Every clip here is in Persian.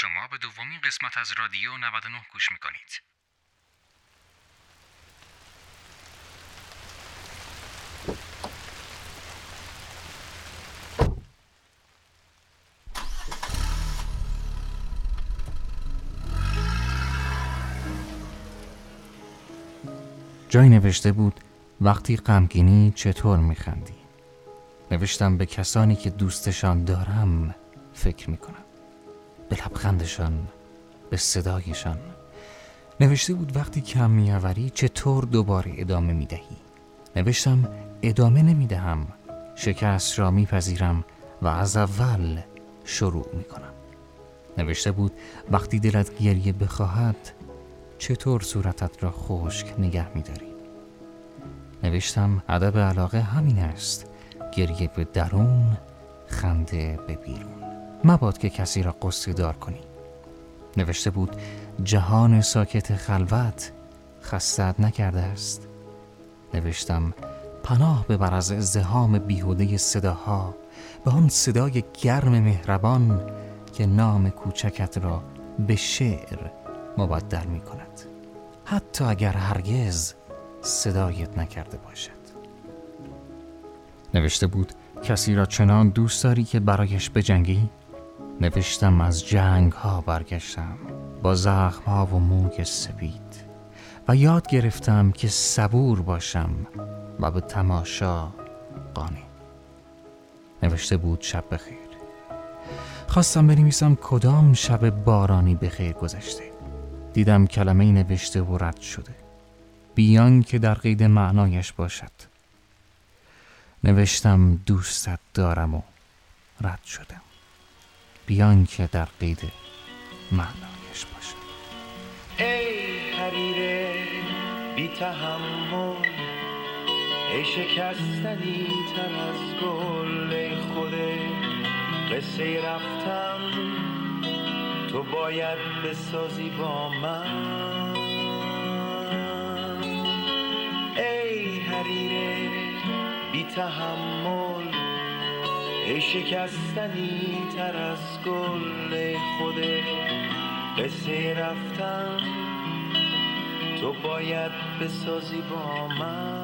شما به دومین قسمت از رادیو 99 گوش می‌کنید. جایی نوشته بود وقتی غمگینی چطور میخندی؟ نوشتم به کسانی که دوستشان دارم فکر می‌کنم. به لبخندشان به صدایشان. نوشته بود وقتی کم میآوری چطور دوباره ادامه می‌دهی. نوشتم ادامه نمی‌دهم شکست را میپذیرم و از اول شروع می‌کنم. نوشته بود وقتی دلت گریه بخواهد چطور صورتت را خشک نگه میداری؟ نوشتم ادب علاقه همین است. گریه به درون خنده به بیرون. مباد که کسی را قصه دار کنی. نوشته بود جهان ساکت خلوت خستت نکرده است. نوشتم پناه ببر از ازدهام بیهوده صداها به آن صدای گرم مهربان که نام کوچکت را به شعر مبدل می کند. حتی اگر هرگز صدایت نکرده باشد. نوشته بود کسی را چنان دوست داری که برایش بجنگی؟ نوشتم از جنگ ها برگشتم با زخم ها و موگ سپید. و یاد گرفتم که صبور باشم و به تماشا قانع. نوشته بود شب بخیر. خواستم بنویسم کدام شب بارانی به خیر گذشته. دیدم کلمه نوشته و رد شده. بیان که در قید معنایش باشد. نوشتم دوستت دارم و رد شدم. بیان که در قید معنایش باشد ای حریره بی تحمل ای شکستنی تر از گل خود قصه رفتم تو باید بسازی با من. ای حریره بی تحمل شکستنی تر از گل خود قصه رفتم تو باید بسازی با من.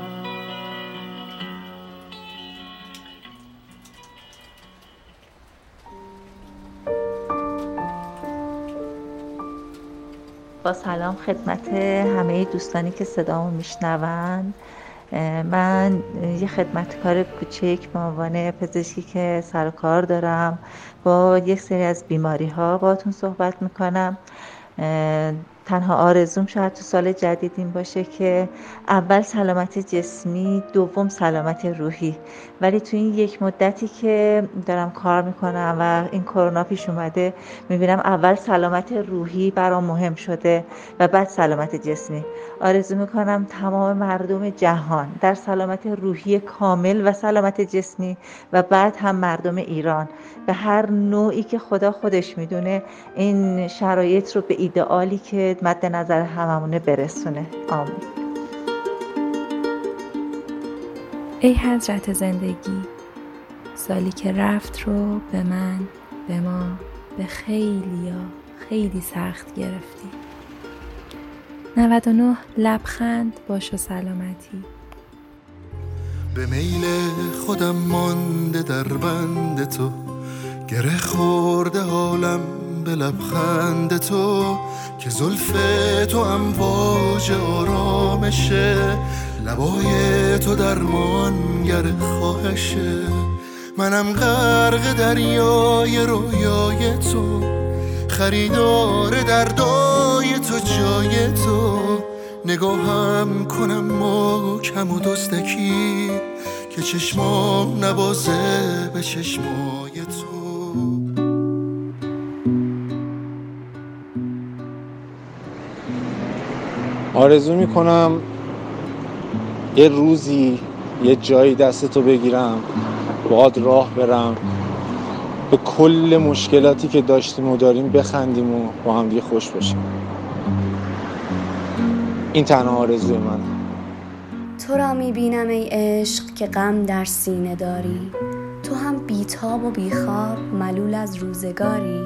با سلام خدمت همه دوستانی که صدامو میشنوند من یه خدمتکار کوچک به عنوان پزشکی که سر کار دارم با یک سری از بیماری ها باتون صحبت می‌کنم. تنها آرزوم شاید تو سال جدید این باشه که اول سلامت جسمی دوم سلامت روحی. ولی تو این یک مدتی که دارم کار می‌کنم و این کرونا پیش اومده می‌بینم اول سلامت روحی برام مهم شده و بعد سلامت جسمی. آرزو می‌کنم تمام مردم جهان در سلامت روحی کامل و سلامت جسمی و بعد هم مردم ایران. به هر نوعی که خدا خودش می‌دونه این شرایط رو به ایدئالی که مد نظر هممونه برسونه. آمین. ای حضرت زندگی سالی که رفت رو به من به ما به خیلی یا خیلی سخت گرفتی. 99 لبخند باش و سلامتی. به میل خودم مانده در بند تو گره خورده حالم به لبخند تو که زلف تو امواج آرامشه. لبای تو درمانگر خواهشه. منم غرق دریای رویای تو. خریدار دردای تو جای تو. نگاهم کنم کم و دستکی که چشمام نبازه به چشمای آرزو می‌کنم یه روزی یه جایی دستتو بگیرم باد راه برم. به کل مشکلاتی که داشتیم و داریم بخندیم و با هم دیگه خوش باشیم. این تنها آرزوی من. تو را می‌بینم ای عشق که غم در سینه داری. تو هم بیتاب و بیخواب ملول از روزگاری.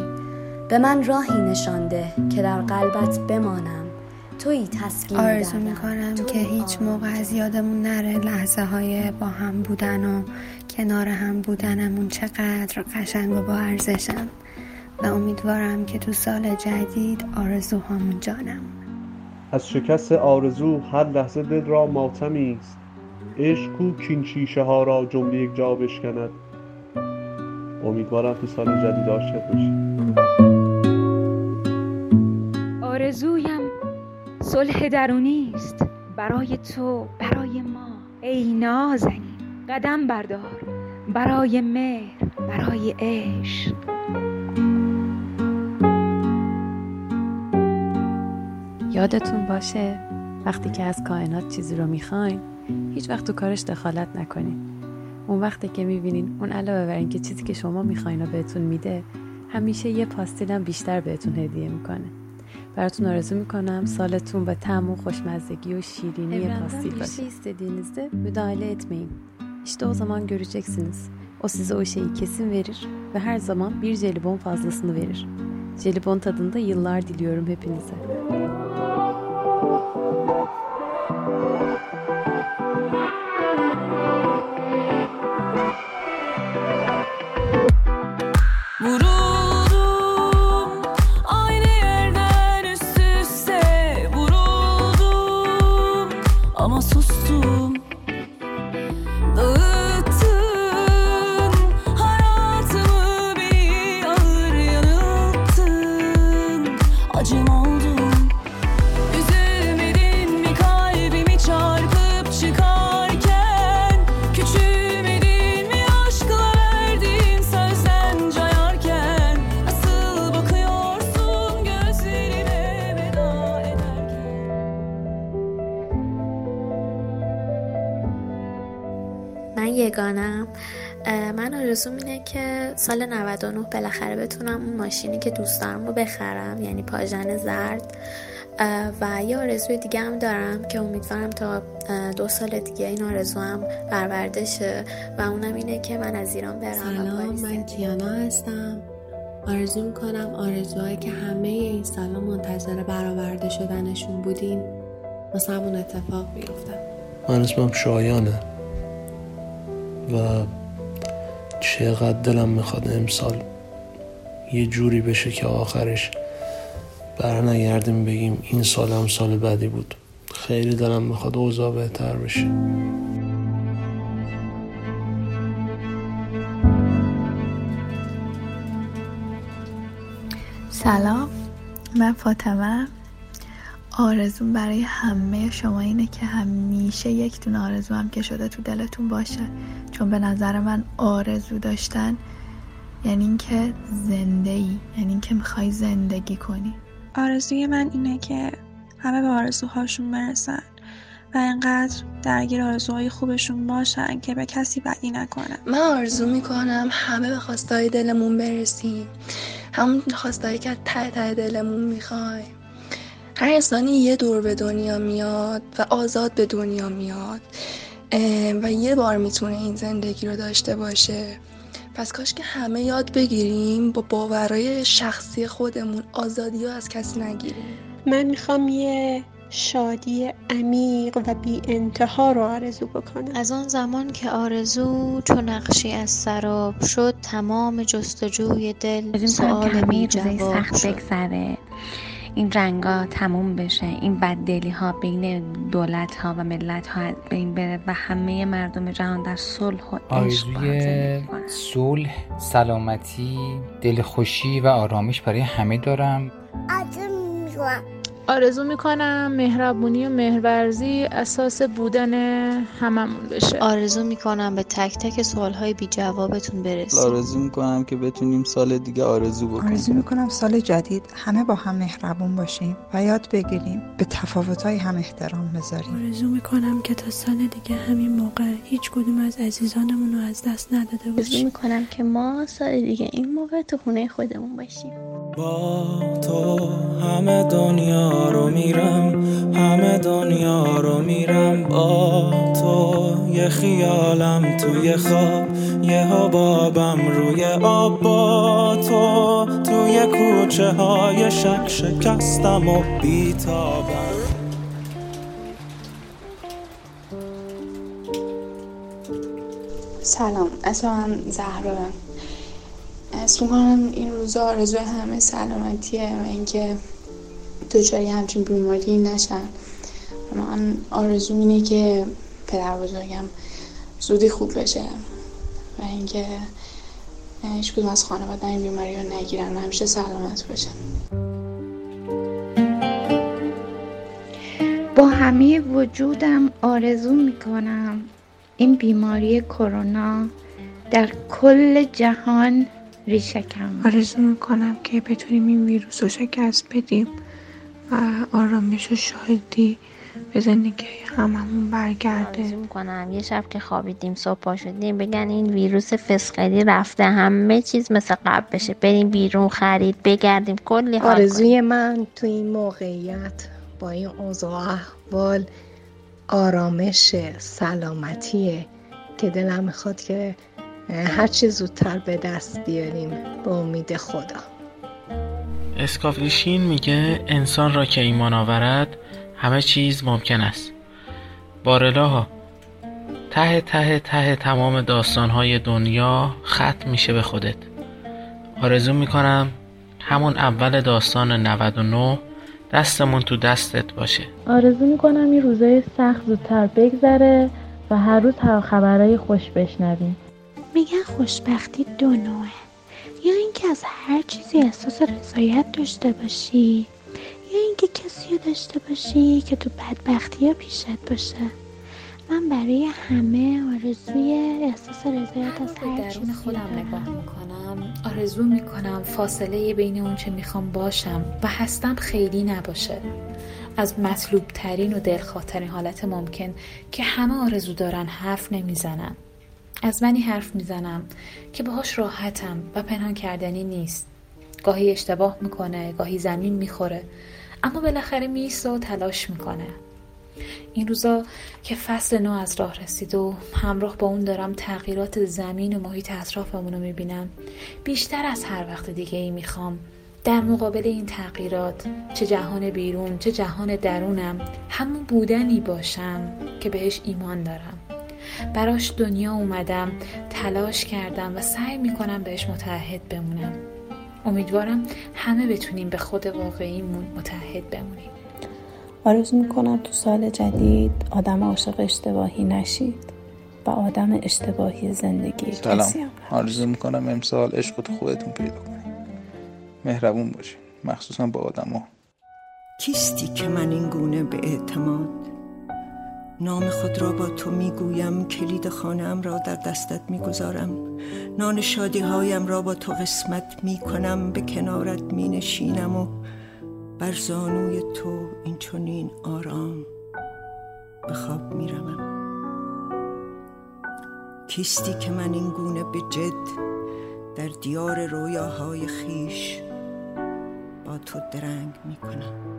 به من راهی نشانده که در قلبت بمانم. توی تسکین آرزو می‌کنم که هیچ موقع از یادمون نره لحظه های با هم بودن و کنار هم بودنمون چقدر قشنگ و با ارزشم. و امیدوارم که تو سال جدید آرزوهامون جانم. از شکست آرزو هر لحظه دل را ماتمی است. عشق کو کین شیشه ها را جمله یک جا بشکند. امیدوارم تو سال جدید عاشق باشی. آرزویم صلح درونی است. برای تو برای ما. ای نازنین قدم بردار. برای مهر برای عشق. یادتون باشه وقتی که از کائنات چیزی رو می‌خواین هیچ وقت تو کارش دخالت نکنین. اون وقتی که می‌بینین اون علاوه بر اینکه چیزی که شما می‌خواین رو بهتون میده همیشه یه پاستیل بیشتر بهتون هدیه می‌کنه. براتون آرزو میکنم سالتون با طعم و خوشmezzeگi و şirinliği pastil bir şey istediğinizde müdahale etmeyin. İşte o zaman göreceksiniz. O size o şeyi kesin verir ve her zaman bir jelibon fazlasını verir. Jelibon tadında yıllar diliyorum hepinize. سال 99 بالاخره بتونم اون ماشینی که دوست دارم رو بخرم یعنی پاژن زرد. و یه آرزوی دیگه هم دارم که امیدوارم تا دو سال دیگه این آرزو هم برورده شه و اونم اینه که من از ایران برم سلام من کیانا هستم. آرزو می‌کنم آرزوهایی که همه این سالا منتظر برآورده شدنشون بودیم واسه همون اتفاق بیفتن من اسمم شایانه و چقدر دلم می‌خواد امسال یه جوری بشه که آخرش برنگردیم بگیم این سال هم سال بعدی بود. خیلی دلم می‌خواد اوضاع بهتر بشه. سلام من فاطمه. آرزون برای همه شما اینه که همیشه یک دونه آرزو هم که شده تو دلتون باشه. چون به نظر من آرزو داشتن یعنی اینکه زنده ای یعنی اینکه می‌خوای زندگی کنی. آرزوی من اینه که همه به آرزوهاشون برسن و انقدر درگیر آرزوهای خوبشون باشن که به کسی بدی نکنن. من آرزو می‌کنم همه به خواستای دلمون برسیم. همون خواستایی که ته ته دلمون می‌خوایم هر انسانی یه دور به دنیا میاد و آزاد به دنیا میاد. و یه بار می‌تونه این زندگی رو داشته باشه. پس کاش که همه یاد بگیریم با باورای شخصی خودمون آزادی رو از کسی نگیریم. من می‌خوام یه شادی عمیق و بی انتها رو آرزو بکنم. از آن زمان که آرزو چون نقشی از سراب شد تمام جستجوی دل سوال بی جواب شد. این رنگا تموم بشه این بددلی ها بین دولت ها و ملت ها بین بره و همه مردم جهان در صلح و آرزوی صلح سلامتی دلخوشی و آرامش برای همه دارم. آرزو می‌کنم مهربونی و مهرورزی اساس بودن هممون بشه. آرزو می‌کنم به تک تک سوالهای بی جوابتون برسیم. آرزو می‌کنم که بتونیم سال دیگه آرزو بکنیم. آرزو می‌کنم سال جدید همه با هم مهربون باشیم و یاد بگیریم به تفاوتهای هم احترام بذاریم. آرزو می‌کنم که تا سال دیگه همین موقع هیچ کدوم از عزیزانمون رو از دست نداده باشیم. آرزو می‌کنم که ما سال دیگه این موقع تو خونه خودمون باشیم. با تو همه دنیا رو میرم همه دنیا رو میرم با تو. یه خیالم توی خواب یه حبابم روی آب با تو. تو توی کوچه های شک شکستم و بیتابم. سلام اسمم زهرا. اسم می‌کنم این روزا آرزوی همه سلامتیه و اینکه دچاری همچین بیماری نشن. من آرزو اینه که پدر بزرگم زودی خوب بشه و اینکه هیچ کدوم از خانواده این بیماری رو نگیرن و همیشه سلامت باشن. با همه وجودم آرزو می‌کنم این بیماری کرونا در کل جهان ریشه کم آرزو می‌کنم که بتونیم این ویروس رو شکست بدیم و آرامش و شادی به زندگی هممون برگرده. آرزو می‌کنم یه شب که خوابیدیم صبح پا شدیم بگن این ویروس فسقلی رفته همه چیز مثل قبل بشه. بریم بیرون خرید بگردیم کلی حال آرزوی من تو این موقعیت با این اوضاع احوال آرامش سلامتیه که دلم می‌خواد که هر چی زودتر به دست بیاریم به امید خدا. اسکافلیشین میگه انسان را که ایمان آورد همه چیز ممکن است. بارلاها ته ته ته تمام داستانهای دنیا ختم میشه به خودت. آرزو می‌کنم همون اول داستان 99 دستمون تو دستت باشه. آرزو می‌کنم این روزای سخت زودتر بگذره و هر روز هر خبرهای خوش بشنویم. میگن خوشبختی دو نوعه. یا اینکه از هر چیزی احساس رضایت داشته باشی یا اینکه کسی رو داشته باشی که تو بدبختی ها پیشت باشه. من برای همه آرزوی احساس رضایت از هر درون خودم نگاه می‌کنم آرزو می‌کنم فاصله بین اون چه می‌خوام باشم و هستم خیلی نباشه. از مطلوب ترین و دلخواهترین حالت ممکن که همه آرزو دارن حرف نمی‌زنم از منی حرف می‌زنم که باهاش راحتم و پنهان کردنی نیست. گاهی اشتباه می‌کنه گاهی زمین می‌خوره اما بالاخره میسته و تلاش می‌کنه. این روزا که فصل نو از راه رسید و همراه با اون دارم تغییرات زمین و محیط اطرافمون رو می‌بینم بیشتر از هر وقت دیگه ای می‌خوام. در مقابل این تغییرات چه جهان بیرون چه جهان درونم همون بودنی باشم که بهش ایمان دارم. براش دنیا اومدم تلاش کردم و سعی می‌کنم بهش متحد بمونم. امیدوارم همه بتونیم به خود واقعیمون متحد بمونیم. آرزو می‌کنم تو سال جدید آدم عاشق اشتباهی نشید و آدم اشتباهی زندگی سلام. آرزو می‌کنم امسال عشق تو خودتون پیدا کنید مهربون باشین. مخصوصا با آدما کیستی که من این گونه به اعتماد نام خود را با تو می‌گویم کلید خانم را در دستت می‌گذارم. نان شادی هایم را با تو قسمت می‌کنم به کنارت مینشینم و بر زانوی تو این چنین آرام به خواب می‌روم. کیستی که من این گونه به جد در دیار رویاهای خیش با تو درنگ می‌کنم.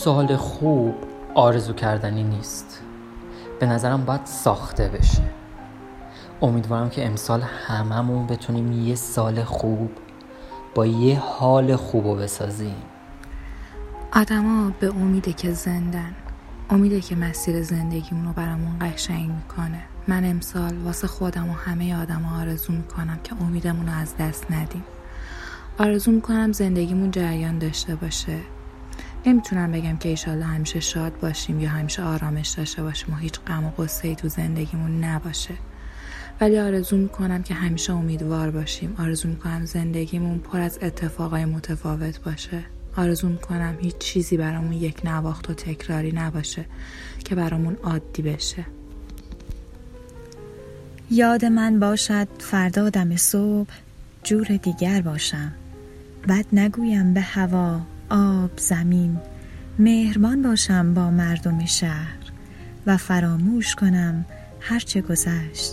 سال خوب آرزو کردنی نیست. به نظرم باید ساخته بشه. امیدوارم که امسال هممون بتونیم یه سال خوب با یه حال خوب رو بسازیم. آدما به امیده که زندن امیده که مسیر زندگیمون رو برامون قشنگ می‌کنه. من امسال واسه خودم و همه آدم آرزو می‌کنم که امیدمون رو از دست ندیم. آرزو می‌کنم زندگیمون جریان داشته باشه. نمی‌تونم بگم که ایشالله همیشه شاد باشیم یا همیشه آرامش داشته باشیم و هیچ غم و غصه ای تو زندگیمون نباشه. ولی آرزو می‌کنم که همیشه امیدوار باشیم. آرزو می‌کنم زندگیمون پر از اتفاقای متفاوت باشه. آرزو می‌کنم هیچ چیزی برامون یک نواخت و تکراری نباشه که برامون عادی بشه. یاد من باشد فردا دم صبح جور دیگر باشم. بد نگویم به هوا. آب زمین. مهربان باشم با مردم شهر و فراموش کنم هرچه گذشت.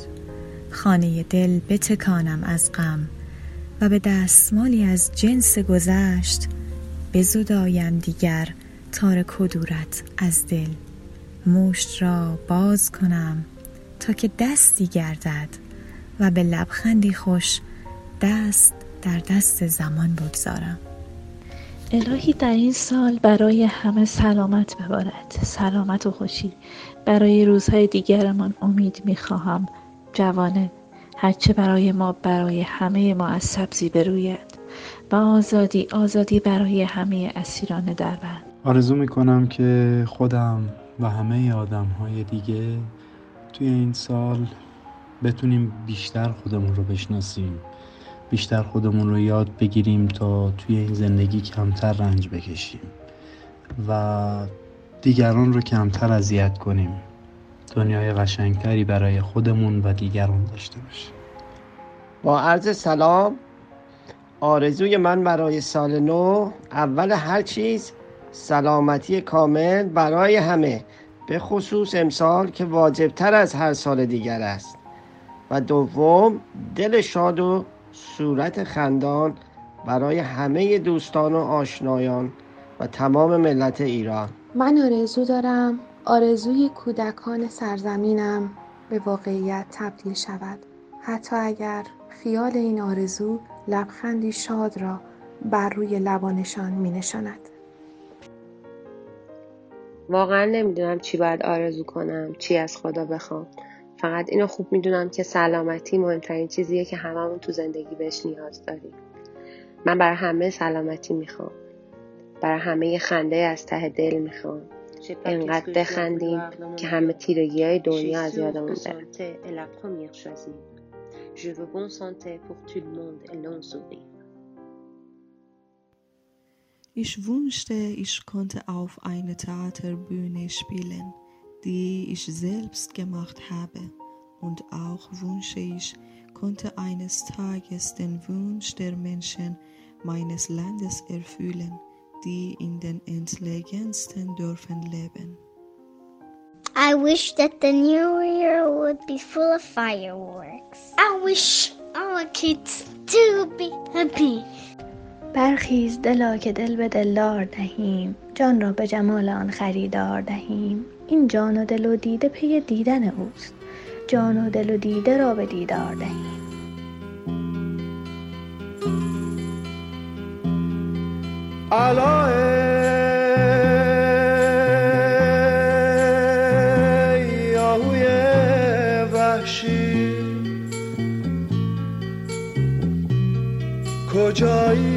خانه دل بتکانم از غم و به دستمالی از جنس گذشت بزدایم دیگر تار کدورت از دل. مشت را باز کنم تا که دستی گردد و به لبخندی خوش دست در دست زمان بگذارم. الهی در این سال برای همه سلامت ببارد. سلامت و خوشی. برای روزهای دیگرمان امید می‌خواهم. جوانه هرچه برای ما برای همه ما از سبزی بروید. و آزادی آزادی برای همه اسیران دربند آرزو می‌کنم که خودم و همه آدم های دیگه توی این سال بتونیم بیشتر خودمون رو بشناسیم. بیشتر خودمون رو یاد بگیریم تا توی این زندگی کمتر رنج بکشیم و دیگران رو کمتر اذیت کنیم. دنیای قشنگتری برای خودمون و دیگران داشته باشیم. با عرض سلام آرزوی من برای سال نو اول هر چیز سلامتی کامل برای همه به خصوص امسال که واجبتر از هر سال دیگر است. و دوم دل شاد و صورت خندان برای همه دوستان و آشنایان و تمام ملت ایران. من آرزو دارم آرزوی کودکان سرزمینم به واقعیت تبدیل شود. حتی اگر خیال این آرزو لبخندی شاد را بر روی لبانشان می نشاند. واقعا نمی‌دونم چی باید آرزو کنم چی از خدا بخوام. فقط اینو خوب می‌دونم که سلامتی مهمترین چیزیه که هممون تو زندگی بهش نیاز داریم. من برای همه سلامتی می‌خوام. برای همه خنده از ته دل می‌خوام. انقدر بخندیم که همه تیرگی های دنیا از یادمون بره. Je veux bonne santé pour tout le monde et long sourire. Ich wünschte, ich konnte auf einer Theaterbühne spielen. die ich selbst gemacht habe. Und auch wünsche ich, konnte eines Tages den Wunsch der Menschen meines Landes erfüllen, die in den entlegensten Dörfern leben. I wish that the new year would be full of fireworks. I wish our kids to be happy. برخیز دلا که دل به دلدار دهیم جان را به جمال آن خریدار دهیم این جان و دل و دیده پی دیدن اوست. جان و دل و دیده را به دیدار دهیم. کجایی؟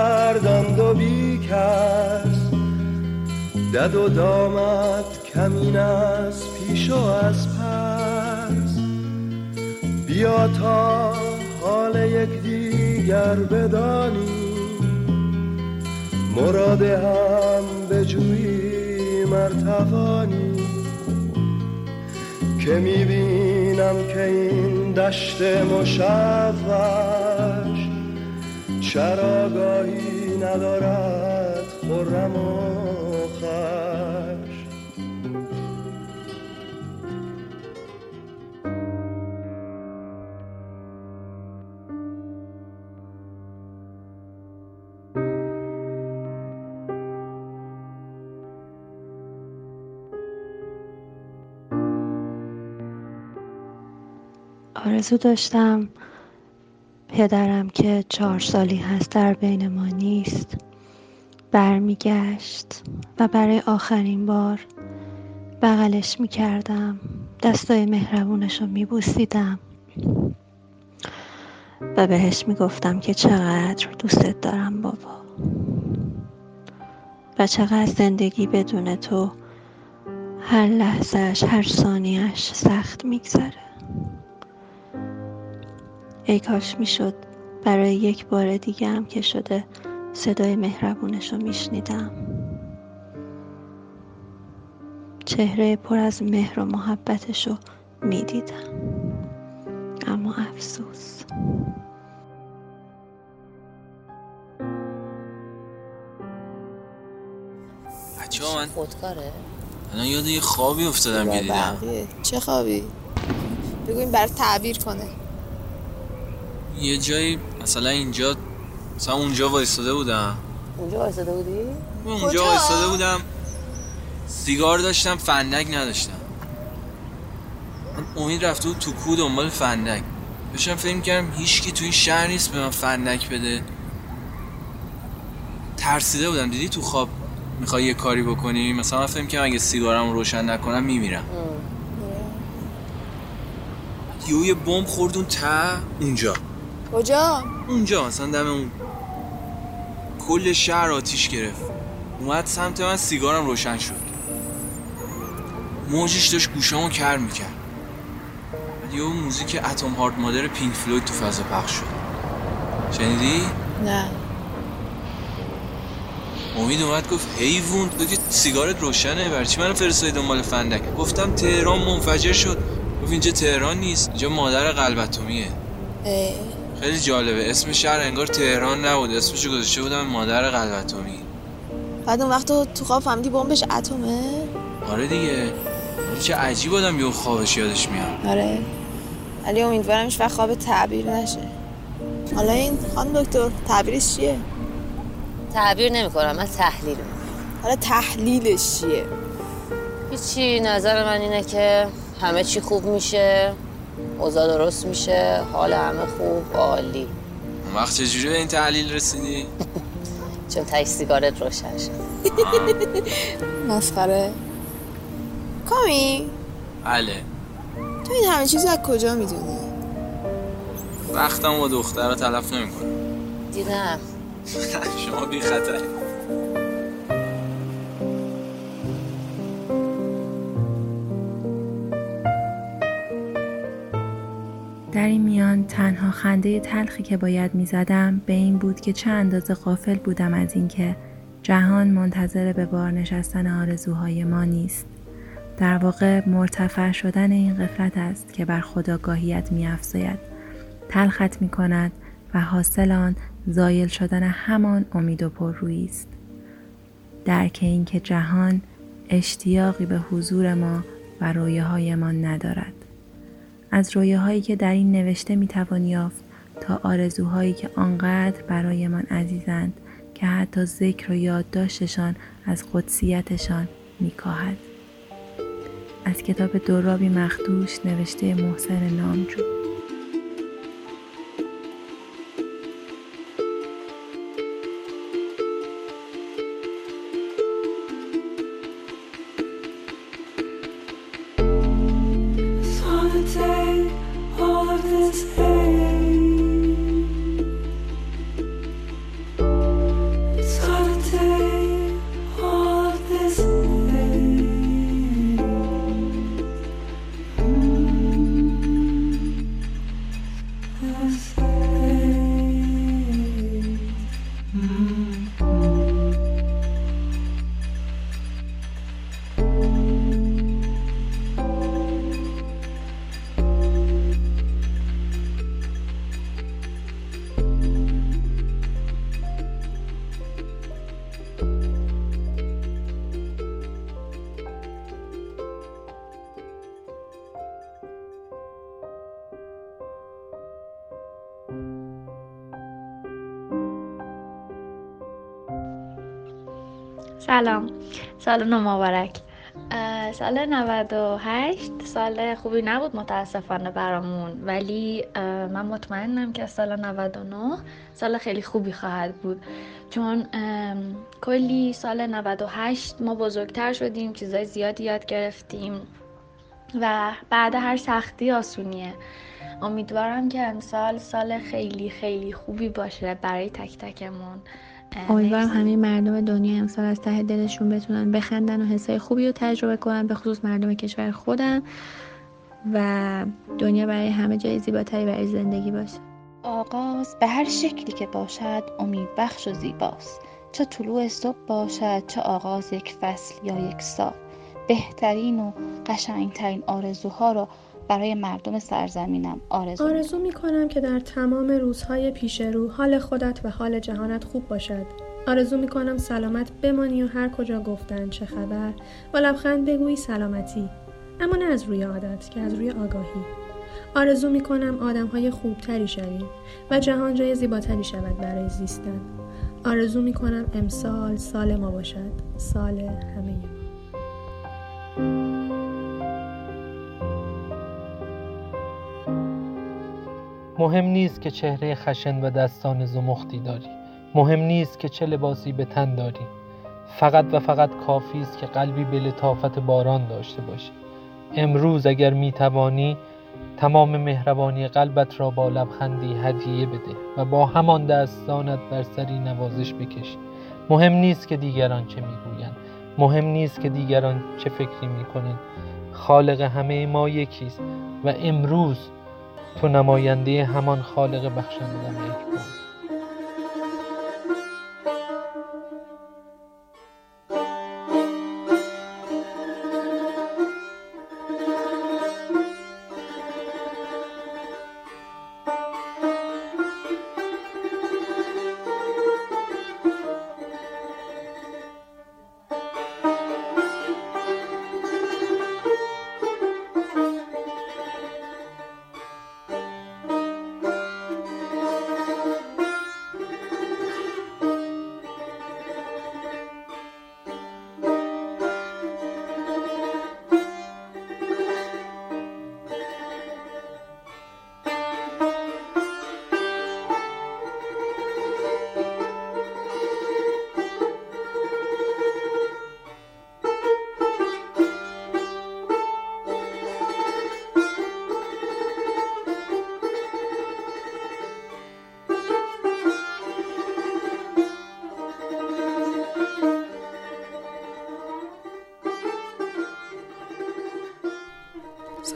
دد و دامت کمین از پیش و از پس. بیا تا حال یک دیگر بدانی. مراد هم به جویی مرتوانی. که می‌بینم که این دشت مشوش چراگاهی ندارد خرم و آرزو داشتم پدرم که چهار سالی هست در بین ما نیست برمیگشت و برای آخرین بار بغلش می‌کردم. دستای مهربونش رو میبوسیدم و بهش می‌گفتم که چقدر دوستت دارم بابا و چقدر زندگی بدون تو هر لحظهش هر ثانیهش سخت میگذره. ای کاش می‌شد. برای یک بار دیگه هم که شده صدای مهربونش رو میشنیدم. چهره پر از مهر و محبتش رو می‌دیدم. اما افسوس. بچه من خودکاره. الان یاد یه خوابی افتادم که دیدم. چه خوابی؟ بگو این برای تعبیر کنه. یه جایی مثلا اینجا مثلا اونجا وایستاده بودم. اونجا وایساده بودی؟ اونجا وایستاده بودم. سیگار داشتم فندک نداشتم. من امید رفته بود تو کو دنبال فندک. داشتم فکر کردم هیچکی تو این شهر نیست به من فندک بده. ترسیده بودم. دیدی تو خواب می‌خوای یه کاری بکنی؟ مثلا من فکر کردم اگه سیگارم روشن نکنم میمیرم. یه یه بمب خورد اون ته اونجا. کجا؟ اونجا مثلا دم اون. کل شهر آتیش گرفت. اومد سمت من سیگارم روشن شد. موجش داشت گوشامو کر می‌کرد. یه موزیک اتم هارد مادر پینک فلوید تو فضا پخش شد. شنیدی؟ نه. امید اومد گفت حیوون تو که سیگارت روشنه. برای چی منو فرستادی دنبال فندک؟ گفتم تهران منفجر شد. گفت اینجا تهران نیست اینجا مادر قلبتومیه ای. خیلی جالبه. اسم شهر انگار تهران نبود. اسمشو گذاشته بودم مادر قلبتومی بعد اون وقت تو تو خواب فهمیدی بمبش اتمه؟ آره دیگه. چه عجیب آدم یه خوابش یادش میاد. آره. ولی امیدوارم هیچ وقت خواب تعبیر نشه. حالا این خانم دکتر تعبیرش چیه؟ تعبیر نمی‌کنم من تحلیل حالا تحلیلش چیه؟ هیچی نظر من اینه که همه چی خوب میشه. اوضاع درست میشه حال همه خوب عالی. اون وقت چجوری به این تحلیل رسیدی؟ چون تای سیگارت روشن شد. مسخره. کامی؟ بله. تو این همه چیز از کجا می‌دونی؟ وقتم با دختر رو تلف نمی کنم دیدم. شما بی خطر خنده تلخی که باید می‌زدم به این بود که چه اندازه غافل بودم از اینکه جهان منتظر به بار نشستن آرزوهای ما نیست. در واقع مرتفع شدن این قفلت است که بر خداگاهیت میافزاید. تلخت می کند و حاصل آن زایل شدن همان امید و پررویی است. درک اینکه جهان اشتیاقی به حضور ما و رویاهایمان ندارد. از رویاهایی که در این نوشته می‌توان یافت تا آرزوهایی که آنقدر برایمان عزیزند که حتی ذکر و یادداشتشان از قدسیتشان میکاهد. از کتاب دورابی مخدوش نوشته محسن نامجو. is سلام. سال نو مبارک. سال 98 سال خوبی نبود متاسفانه برامون ولی من مطمئنم که سال 99 سال خیلی خوبی خواهد بود. چون کلی سال 98 ما بزرگتر شدیم چیزای زیادی یاد گرفتیم و بعد هر سختی آسونیه. امیدوارم که امسال سال خیلی خیلی خوبی باشه برای تک تکمون. امیدوارم همه مردم دنیا امسال از ته دلشون بتونن بخندن و حسای خوبی رو تجربه کنن به خصوص مردم کشور خودم. و دنیا برای همه جای زیباتری برای زندگی باشه. آغاز به هر شکلی که باشد امید بخش و زیباست. چه طلوع صبح باشد چه آغاز یک فصل یا یک سال. بهترین و قشنگترین آرزوها را برای مردم سرزمینم آرزو آرزو می کنم که در تمام روزهای پیش رو حال خودت و حال جهانت خوب باشد. آرزو می کنم سلامت بمانی و هر کجا گفتن چه خبر. و لبخند بگویی سلامتی. اما نه از روی عادت که از روی آگاهی. آرزو می کنم آدم های خوبتری شویم و جهان جای زیباتری شود برای زیستن. آرزو می کنم امسال سال ما باشد. سال همه ما. مهم نیست که چهره خشن و دستان زمختی داری. مهم نیست که چه لباسی به تن داری. فقط و فقط کافی است که قلبی به لطافت باران داشته باشی. امروز اگر می توانی تمام مهربانی قلبت را با لبخندی هدیه بده و با همان دستانت بر سری نوازش بکش مهم نیست که دیگران چه می‌گویند مهم نیست که دیگران چه فکری می‌کنند خالق همه ما یکیست و امروز تو نماینده همان خالق و مهربان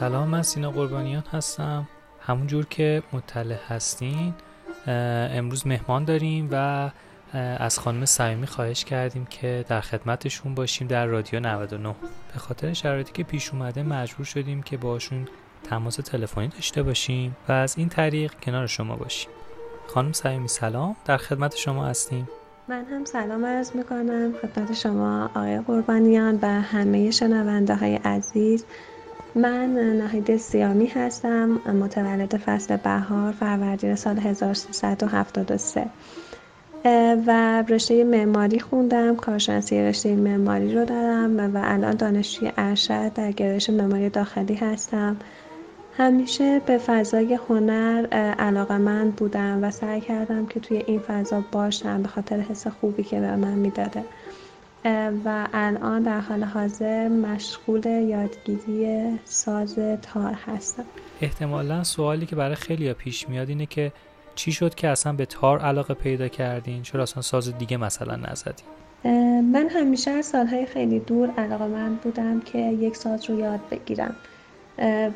سلام من سینا قربانیان هستم. همونجور که مطلع هستین امروز مهمان داریم و از خانم صمیمی خواهش کردیم که در خدمتشون باشیم در رادیو 99 به خاطر شرایطی که پیش اومده مجبور شدیم که باشون تماس تلفنی داشته باشیم و از این طریق کنار شما باشیم. خانم صمیمی سلام. در خدمت شما هستیم. من هم سلام عرض می‌کنم. خدمت شما آقای قربانیان و همه شنونده های عزیز. من ناهید سیامی هستم متولد فصل بهار فروردین سال 1373 و رشته معماری خوندم کارشناسی رشته معماری رو دارم و الان دانشجوی ارشد در گرایش معماری داخلی هستم. همیشه به فضای هنر علاقه من بودم و سعی کردم که توی این فضا باشم به خاطر حس خوبی که به من می‌داده. و الان در حال حاضر مشغول یادگیری ساز تار هستم. احتمالا سوالی که برای خیلی پیش میاد اینه که چی شد که اصلا به تار علاقه پیدا کردین؟ چرا اصلا ساز دیگه مثلا نزدین؟ من همیشه از سالهای خیلی دور علاقه من بودم که یک ساز رو یاد بگیرم.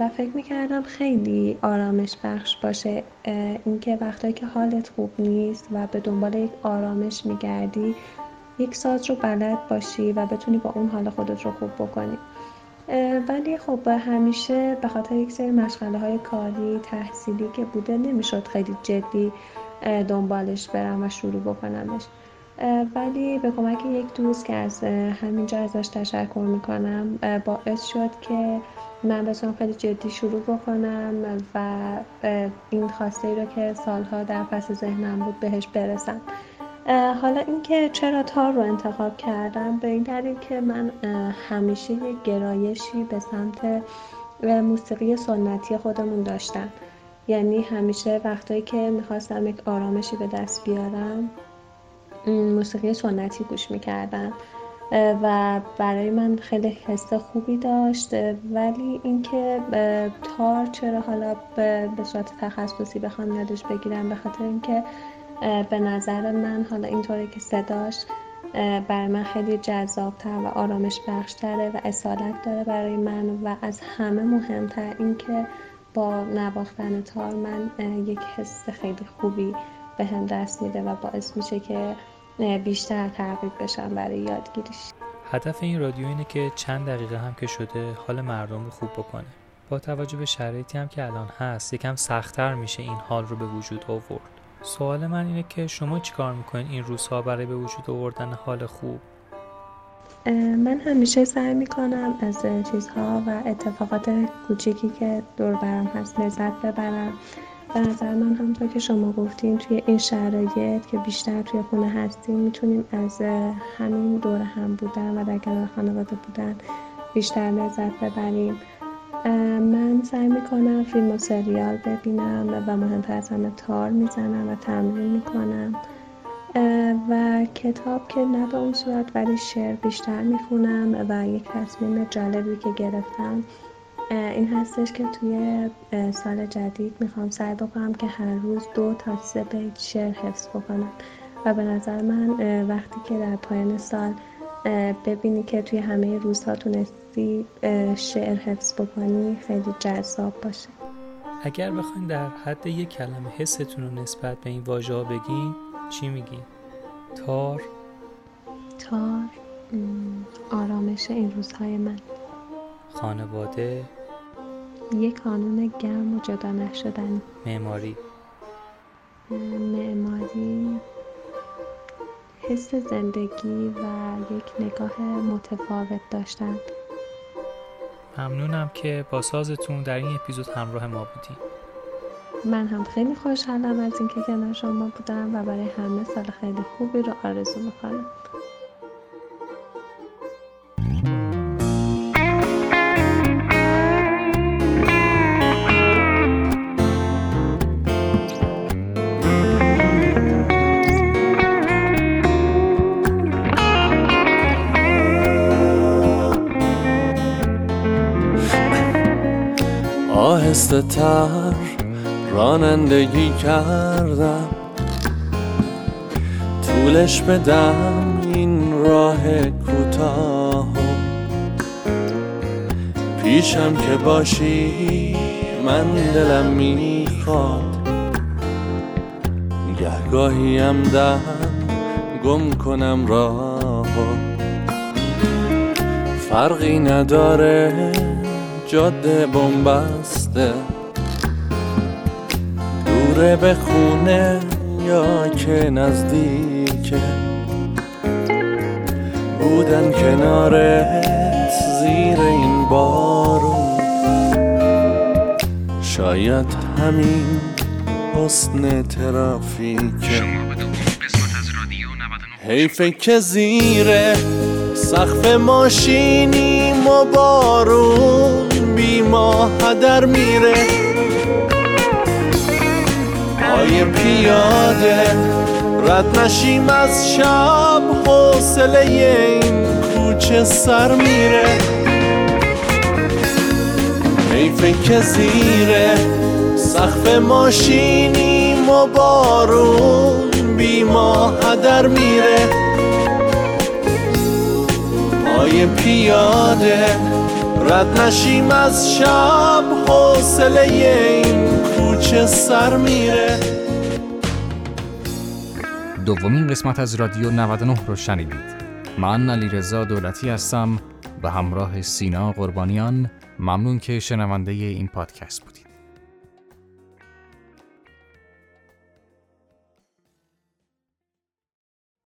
و فکر می‌کردم خیلی آرامش بخش باشه. اینکه وقتایی که حالت خوب نیست و به دنبال یک آرامش میگردی یک ساز رو بلد باشی و بتونی با اون حال خودت رو خوب بکنی. ولی خب همیشه به خاطر یک سری مشغله های کاری تحصیلی که بوده نمی‌شد خیلی جدی دنبالش برم و شروع بکنمش. ولی به کمک یک دوست که از همینجا ازش تشکر می‌کنم باعث شد که من بتونم خیلی جدی شروع بکنم و این خواسته ای رو که سالها در پس ذهنم بود بهش برسم. حالا اینکه چرا تار رو انتخاب کردم به این دلیل که من همیشه یک گرایشی به سمت موسیقی سنتی خودمون داشتم. یعنی همیشه وقتایی که می‌خواستم یک آرامشی به دست بیارم موسیقی سنتی گوش می‌کردم. و برای من خیلی حس خوبی داشت. ولی اینکه تار چرا حالا به صورت تخصصی بخوام یادش بگیرم به خاطر اینکه به نظر من حالا اینطوری که صداش برای من خیلی جذابتر و آرامش بخشتره و اصالت داره برای من و از همه مهمتر اینکه با نواختن تار من یک حس خیلی خوبی به هم دست میده و باعث میشه که بیشتر ترغیب بشم برای یادگیریش. هدف این رادیو اینه که چند دقیقه هم که شده حال مردم رو خوب بکنه. با توجه به شرایطی هم که الان هست یکم سختتر میشه این حال رو به وجود آورد. سوال من اینه که شما چیکار می‌کنین این روزها برای به وجود آوردن حال خوب؟ من همیشه سعی می‌کنم از چیزها و اتفاقات کوچیکی که دور برم هست لذت ببرم. به نظر من همونطور که شما گفتین توی این شرایط که بیشتر توی خونه هستیم می‌تونیم از همین دور هم بودن و در کنار خانواده بودن بیشتر لذت ببریم. من سعی می‌کنم فیلم و سریال ببینم و مهمتر از همه تار می‌زنم و تمرین می‌کنم. و کتاب که نه به اون صورت ولی شعر بیشتر می‌خونم و یک تصمیم جالبی که گرفتم. این هستش که توی سال جدید می‌خوام سعی بکنم که هر روز دو تا سه بیت شعر حفظ بکنم. و به نظر من وقتی که در پایان سال ببینی که توی همه روزها تونستی شعر حفظ بکنی خیلی جذاب باشه. اگر بخواین در حد یک کلمه حستون رو نسبت به این واژه ها بگین چی میگین؟ تار؟ تار آرامش این روزهای من. خانواده؟ یک کانون گرم و جدا نشدن معماری؟ معماری حس زندگی و یک نگاه متفاوت داشتن. ممنونم که با سازتون در این اپیزود همراه ما بودیم من هم خیلی خوشحالم از اینکه کنار شما بودم و برای همه سال خیلی خوبی رو آرزو می‌کنم. آهسته تر رانندگی کردم. طولش بدم این راه کوتاه. پیشم که باشی من دلم می‌خواد. گهگاهیم دم گم کنم راه. فرقی نداره جاده بنبسته دوره به خونه یا که نزدیکه بودن کنارت زیر این بارون شاید همین حسن ترافیکه حیفه که زیر سقف ماشینیم و بارون بی ما هدر میره. پای پیاده رد نشیم از شب حوصله این کوچه سر میره. حیفه که زیر سقف ماشینیم و بارون بی ما هدر میره. پای پیاده رد نشیم از شب حوصله این کوچه سر میره. دومین قسمت از رادیو 99 رو شنیدید. من علی رضا دولتی هستم. به همراه سینا قربانیان. ممنون که شنونده این پادکست بودید.